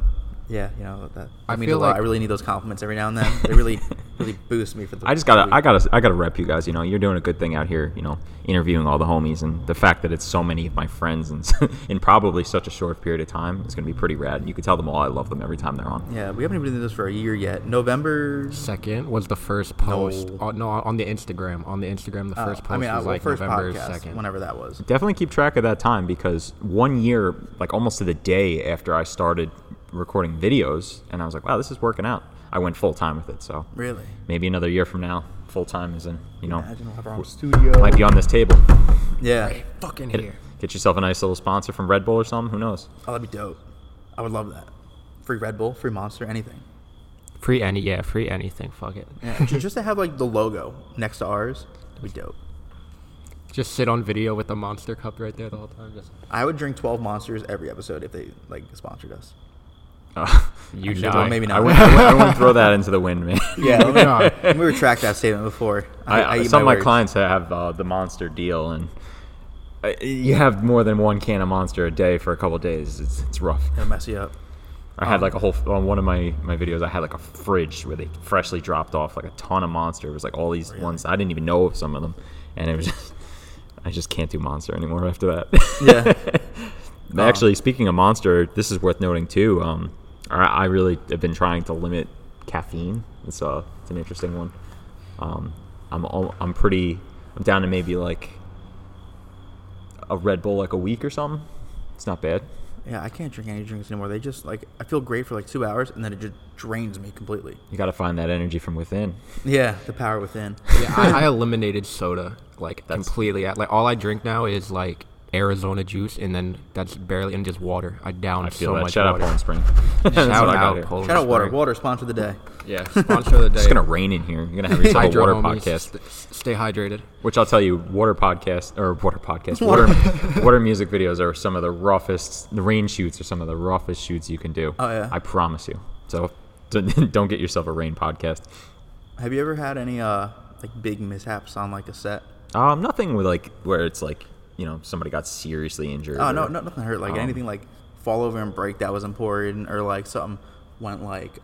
yeah, you know that, that
I
means a
feel
lot.
like-
I really need those compliments every now and then. They really, really boost me for the.
I just gotta,
week.
I gotta, I gotta rep you guys. You know, you're doing a good thing out here. You know, interviewing all the homies, and the fact that it's so many of my friends, and in probably such a short period of time, is gonna be pretty rad. You can tell them all I love them every time they're on.
Yeah, we haven't even been doing this for a year yet. November.
Second was the first post.
No.
Oh, no, on the Instagram. On the Instagram, the
uh,
first post
I mean,
was
uh,
like
first
November
podcast,
second.
whenever that was.
Definitely keep track of that time because one year, like almost to the day after I started recording videos, and I was like, wow, this is working out. I went full time with it, so
Really?
maybe another year from now, full time is in. You know,
Imagine we'll have our own studio.
might be on this table.
Yeah.
Fucking
Hit,
here.
Get yourself a nice little sponsor from Red Bull or something. Who knows?
Oh, that'd be dope. I would love that. Free Red Bull, free Monster, anything.
Free any, yeah, free anything. Fuck it.
Yeah, ju- just to have like the logo next to ours, would be dope.
Just sit on video with the monster cup right there the whole time. Just
I would drink 12 monsters every episode if they like sponsored us.
Uh,
you
well, maybe not.
I wouldn't- I wouldn't throw that into the wind, man.
Yeah, let me,
No.
let retract that statement before. I,
I,
I
some of my
words.
clients have uh, the monster deal, and uh, you have more than one can of monster a day for a couple days. It's, it's rough.
It'll mess you up.
I had like a whole on one of my my videos. I had like a fridge where they freshly dropped off like a ton of monster. It was like all these ones I didn't even know of some of them, and it was just I just can't do monster anymore after that.
Yeah.
Actually, speaking of monster, this is worth noting too. Um, I, I really have been trying to limit caffeine. It's uh, it's an interesting one. Um, I'm al- I'm pretty I'm down to maybe like a Red Bull like a week or something. It's not bad.
Yeah, I can't drink any drinks anymore. They just like I feel great for like two hours and then it just drains me completely.
You got to find that energy from within.
Yeah, the power within.
yeah, I, I eliminated soda like
That's-
completely. Like all I drink now is like Arizona juice, and then that's barely and just water. I down
I feel
so
that.
much
Shout out
water.
Poland Spring. That's
Shout
what I got
out. Poland
Shout out water.
Spring.
Water sponsor of the day.
Yeah, sponsor of the day.
It's gonna rain in here. You're gonna have yourself a water
homies,
podcast.
st- stay hydrated.
Which I'll tell you, water podcast or water podcast, water water music videos are some of the roughest. The rain shoots are some of the roughest shoots you can do.
Oh, yeah.
I promise you. So don't don't get yourself a rain podcast.
Have you ever had any uh like big mishaps on like a set?
Um, nothing with like where it's like you know somebody got seriously injured.
Oh no,
or-
no nothing hurt. Like
um,
anything like fall over and break that was important, or like something went like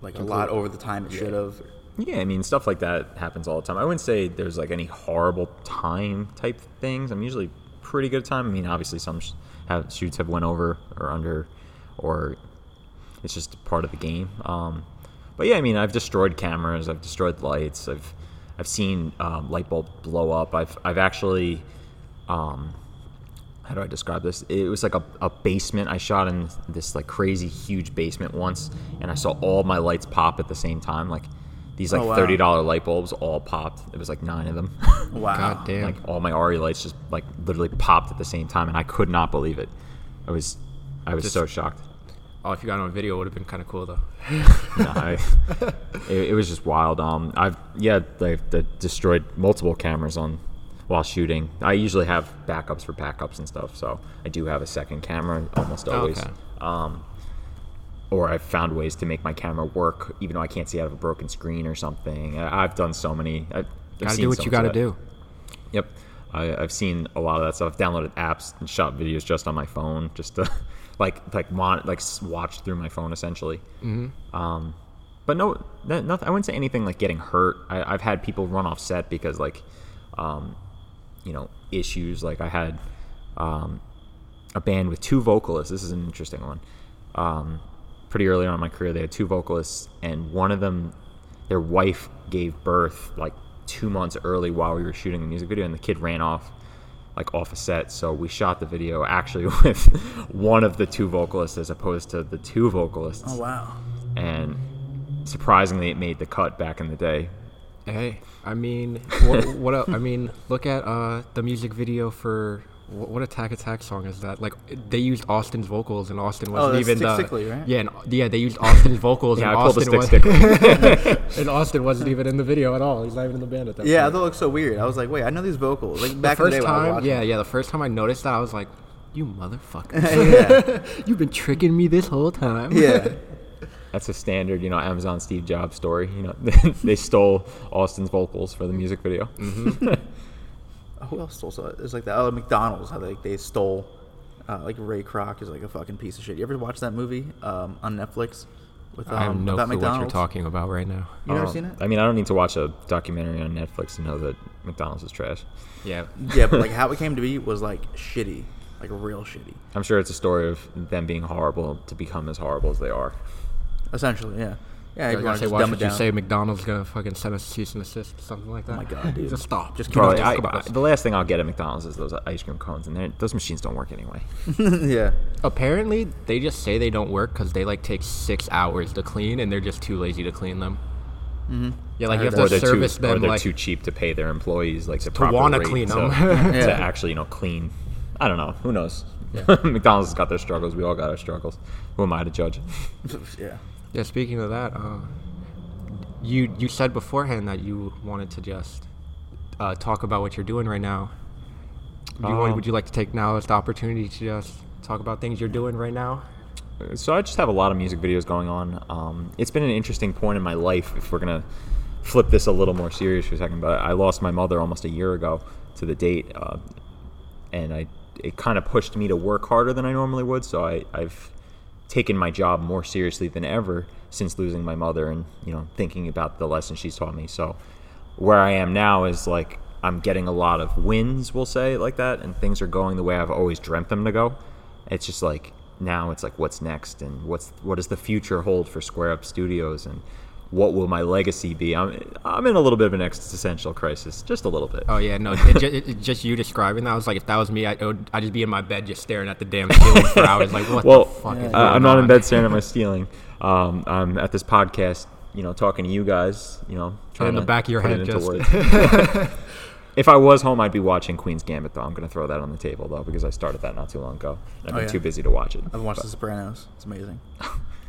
like a lot over the time it should have.
Yeah, I mean stuff like that happens all the time. I wouldn't say there's like any horrible time type things. I'm usually pretty good at time. I mean, obviously some sh- have shoots have went over or under, or it's just part of the game. Um, but yeah, I mean, I've destroyed cameras, I've destroyed lights, I've I've seen um, light bulbs blow up. I've I've actually, um, how do I describe this? It was like a, a basement. I shot in this like crazy huge basement once, and I saw all my lights pop at the same time. Like these like
Oh, wow.
thirty dollar light bulbs all popped. It was like nine of them.
Wow.
God damn.
like all my RE lights just like literally popped at the same time, and I could not believe it. I was I was
Just-
so shocked.
Oh, if you got it on video, it would have been kind of cool though.
No, I, it, it was just wild. Um, I've yeah, they've, they destroyed multiple cameras on while shooting. I usually have backups for backups and stuff, so I do have a second camera almost always.
Okay.
Um, or I've found ways to make my camera work, even though I can't see out of a broken screen or something. I, I've done so many. I've,
Gotta do what you gotta do.
Yep. I, I've seen a lot of that stuff. I've downloaded apps and shot videos just on my phone, just to like like mon- like watch through my phone essentially. Mm-hmm. Um, but no, no, nothing. I wouldn't say anything like getting hurt. I, I've had people run off set because like, um, you know, issues. Like I had um, a band with two vocalists. This is an interesting one. Um, pretty early on in my career, they had two vocalists, and one of them, their wife gave birth like two months early while we were shooting the music video, and the kid ran off like off a set. So we shot the video actually with one of the two vocalists as opposed to the two vocalists,
Oh wow.
and surprisingly, it made the cut back in the day.
Hey, I mean, what, what el- I mean, look at uh, the music video for what, what Attack Attack song is that? Like they used Austin's vocals, and Austin wasn't
Oh, that's
even
Stick Stickly, right?
yeah, and, yeah. They used Austin's vocals,
Yeah,
and
I
Austin
stick
was,
stick.
and Austin wasn't even in the video at all. He's not even in the band at that.
Yeah,
point.
that looks so weird. I was like, wait, I know these vocals. Like
the
back in the
first
day when I
time, yeah, yeah. The first time I noticed that, I was like, "You motherfucker!
yeah.
You've been tricking me this whole time."
Yeah.
That's a standard, you know, Amazon Steve Jobs story. You know, they stole Austin's vocals for the music video.
Oh, Who else stole something? It's like the oh, McDonald's. How they like they stole, uh, like Ray Kroc is like a fucking piece of shit. You ever watch that movie um, on Netflix? With um,
I have no
about
clue what you're talking about right now.
You never
Oh,
seen it?
I mean, I don't need to watch a documentary on Netflix to know that McDonald's is trash.
Yeah,
yeah, but like how it came to be was like shitty, like real shitty.
I'm sure it's a story of them being horrible to become as horrible as they are.
Essentially, yeah. Yeah, if you
gonna say,
to
why
dumb it
should you
down.
say McDonald's gonna fucking send us cease and assist, something like that?
Oh my god, dude.
Just stop.
Just keep
Bro, I, I- the last thing I'll get at McDonald's is those ice cream cones, and those machines don't work anyway.
yeah.
Apparently, they just say they don't work because they like take six hours to clean, and they're just too lazy to clean them. Mm-hmm. Yeah, like you have
or
to
they're
service
too, or they're
like
too cheap to pay their employees like the proper
wanna clean them.
to
Yeah.
actually, you know, clean I don't know. Who knows?
Yeah.
McDonald's has got their struggles. We all got our struggles. Who am I to judge?
yeah.
Yeah, speaking of that, uh, you you said beforehand that you wanted to just uh, talk about what you're doing right now. Do you want,
Um,
would you like to take now as the opportunity to just talk about things you're doing right now?
so I just have a lot of music videos going on. Um, it's been an interesting point in my life. If we're gonna flip this a little more serious for a second, but I lost my mother almost a year ago to the date, uh, and I it kind of pushed me to work harder than I normally would. So I, I've taken my job more seriously than ever since losing my mother, and you know thinking about the lessons she's taught me. So where I am now is like I'm getting a lot of wins, we'll say like that, and things are going the way I've always dreamt them to go. It's just like now it's like what's next and what's what does the future hold for Square Up Studios and what will my legacy be? I'm I'm in a little bit of an existential crisis, just a little bit.
Oh yeah, no, it, it, it- just you describing that. I was like, if that was me, I, would I'd just be in my bed just staring at the damn ceiling for hours. Like, what
well,
the fuck is
uh, I'm not in bed staring at my ceiling. Um, I'm at this podcast, you know, talking to you guys, you know, trying
in the
to
back of your head, just
words. if I was home, I'd be watching Queen's Gambit, though. I'm going to throw that on the table, though, because I started that not too long ago. And I've
Oh,
been
yeah.
too busy to watch it.
I've watched The Sopranos. It's amazing.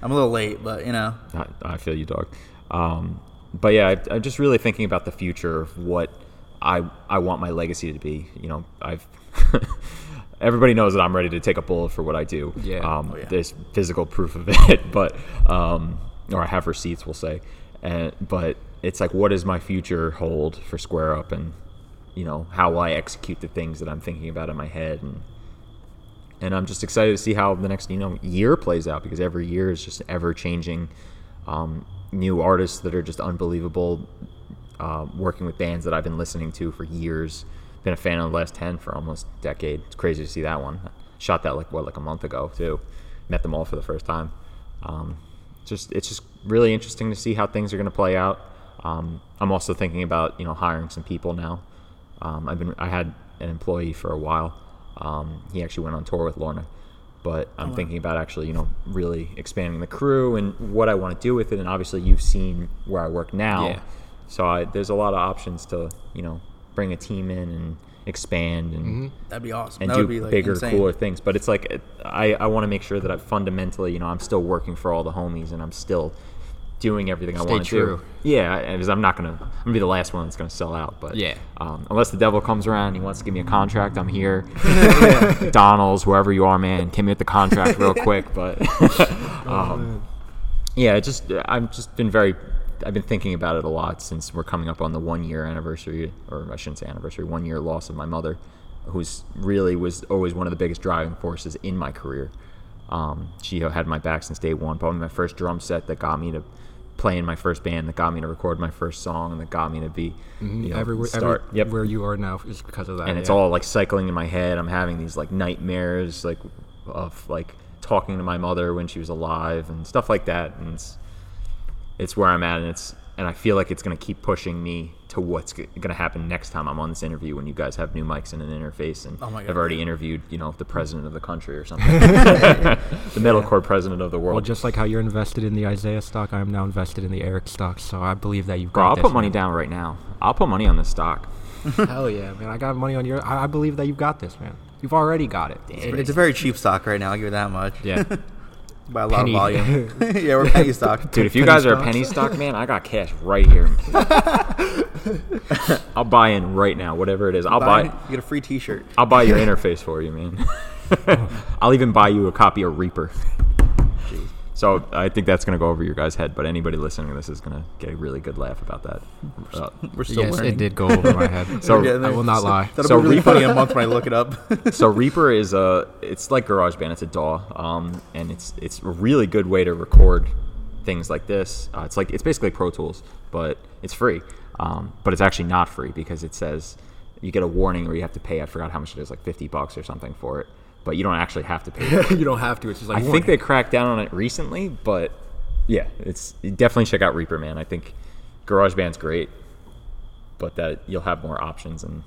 I'm a little late, but you know.
I, I feel you, dog. Um, but yeah, I, I'm just really thinking about the future of what I I want my legacy to be. You know, I've everybody knows that I'm ready to take a bullet for what I do.
Yeah.
Um,
Oh, yeah.
There's physical proof of it, but um, or I have receipts, we'll say. And but it's like, what does my future hold for Square Up, and you know, how will I execute the things that I'm thinking about in my head, and and I'm just excited to see how the next you know year plays out because every year is just ever changing. Um, new artists that are just unbelievable. Uh, working with bands that I've been listening to for years. Been a fan of the last ten for almost a decade. It's crazy to see that one. Shot that like what like a month ago too. Met them all for the first time. Um, just it's just really interesting to see how things are going to play out. Um, I'm also thinking about you know hiring some people now. Um, I've been I had an employee for a while. Um, he actually went on tour with Lorna, but I'm thinking about actually you know really expanding the crew and what I want to do with it. And obviously you've seen where I work now,
Yeah.
so I, there's a lot of options to you know bring a team in and expand and
That'd be awesome.
and
that
do
would be like
bigger,
insane.
cooler things. But it's like I, I want to make sure that I fundamentally, you know, I'm still working for all the homies and I'm still doing everything I want to do. Yeah, because I'm not gonna I'm gonna be the last one that's gonna sell out. But
Yeah.
um, unless the devil comes around, and he wants to give me a contract. I'm here. Donald's, wherever you are, man, hit me with the contract real quick. But um, yeah, it just I've just been very I've been thinking about it a lot since we're coming up on the one year anniversary, or I shouldn't say anniversary, one year loss of my mother, who's really was always one of the biggest driving forces in my career. Um, she had my back since day one. Probably my first drum set that got me to play in my first band, that got me to record my first song, and that got me to be mm-hmm. you know,
everywhere,
start.
every,
yep,
where you are now is because of that.
and it's all like cycling in my head. I'm having these like nightmares, like of like talking to my mother when she was alive and stuff like that. And it's it's where I'm at, and it's and I feel like it's gonna keep pushing me to what's gonna happen next time I'm on this interview when you guys have new mics and an interface, and
Oh my God,
I've already
yeah.
interviewed you know the president of the country or something, the metalcore president of the world.
Well, just like how you're invested in the Isaiah stock, I am now invested in the Eric stock. So I believe that you've got
Bro, I'll
this,
put money
man.
down right now. I'll put money on this stock.
Hell yeah, man! I got money on your. I, I believe that you've got this, man. You've already got it.
It's a very cheap stock right now. I'll give you that much.
Yeah.
By a lot
Penny.
of volume. yeah, we're penny stock.
Dude, if you
Penny
guys are a penny stock man, I got cash right here. I'll buy in right now, whatever it is. I'll buy.
You get a free T-shirt.
I'll buy your interface for you, man. I'll even buy you a copy of Reaper. So I think that's gonna go over your guys' head, but anybody listening to this is gonna get a really good laugh about that. Uh,
We're still
yes,
learning.
it did go over my head.
So-
We're
I will not lie.
That'll
So
be really
Reaper-
funny a month when I look it up.
so Reaper is a it's like GarageBand. It's a DAW, um, and it's it's a really good way to record things like this. Uh, it's like it's basically Pro Tools, but it's free. Um, but it's actually not free because it says you get a warning or you have to pay. I forgot how much it is, like fifty bucks or something for it. But you don't actually have to pay. For it.
you don't have to. It's just like
I think they cracked down on it recently, but yeah, it's definitely check out Reaper, man. I think GarageBand's great, but that you'll have more options and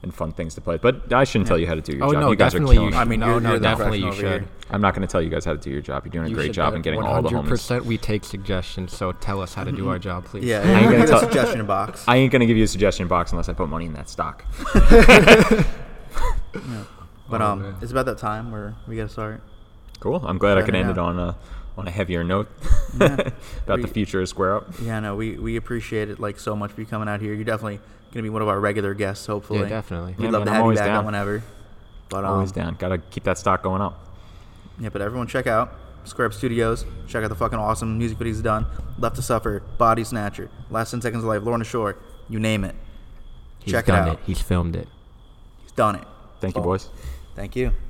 and fun things to play. But I shouldn't tell you how to do your
Oh
job.
no,
you guys are
definitely
killing
you should.
I mean,
no,
you're- oh,
no,
you're the
definitely you should.
here.
I'm not going to tell you guys how to do your job. You're doing a
You
great job
do
in
it.
getting all the homies.
100% we take suggestions, so tell us how to do our job, please.
yeah, I
ain't gonna
yeah.
tell-
a suggestion box.
I ain't going to give you a suggestion box unless I put money in that stock.
But
Oh,
um,
man.
it's about that time where we gotta start.
Cool. I'm glad I could end
it
it on a on a heavier note
Yeah.
about
We-
the future of Square Up.
Yeah, no, we we appreciate it like so much for you coming out here. You're definitely gonna be one of our regular guests, hopefully.
Yeah, definitely.
We'd
Yeah,
love
man,
to
I'm
have you
always
back
down.
on whenever. But um,
Always down. Got to keep that stock going up.
Yeah, but everyone check out Square Up Studios. Check out the fucking awesome music videos done. Left to Suffer, Body Snatcher, Last 10 Seconds of Life, Lorna Shore, you name it.
He's
check it out.
it. He's filmed it.
He's done it.
Thank you,
Oh.
boys.
Thank you.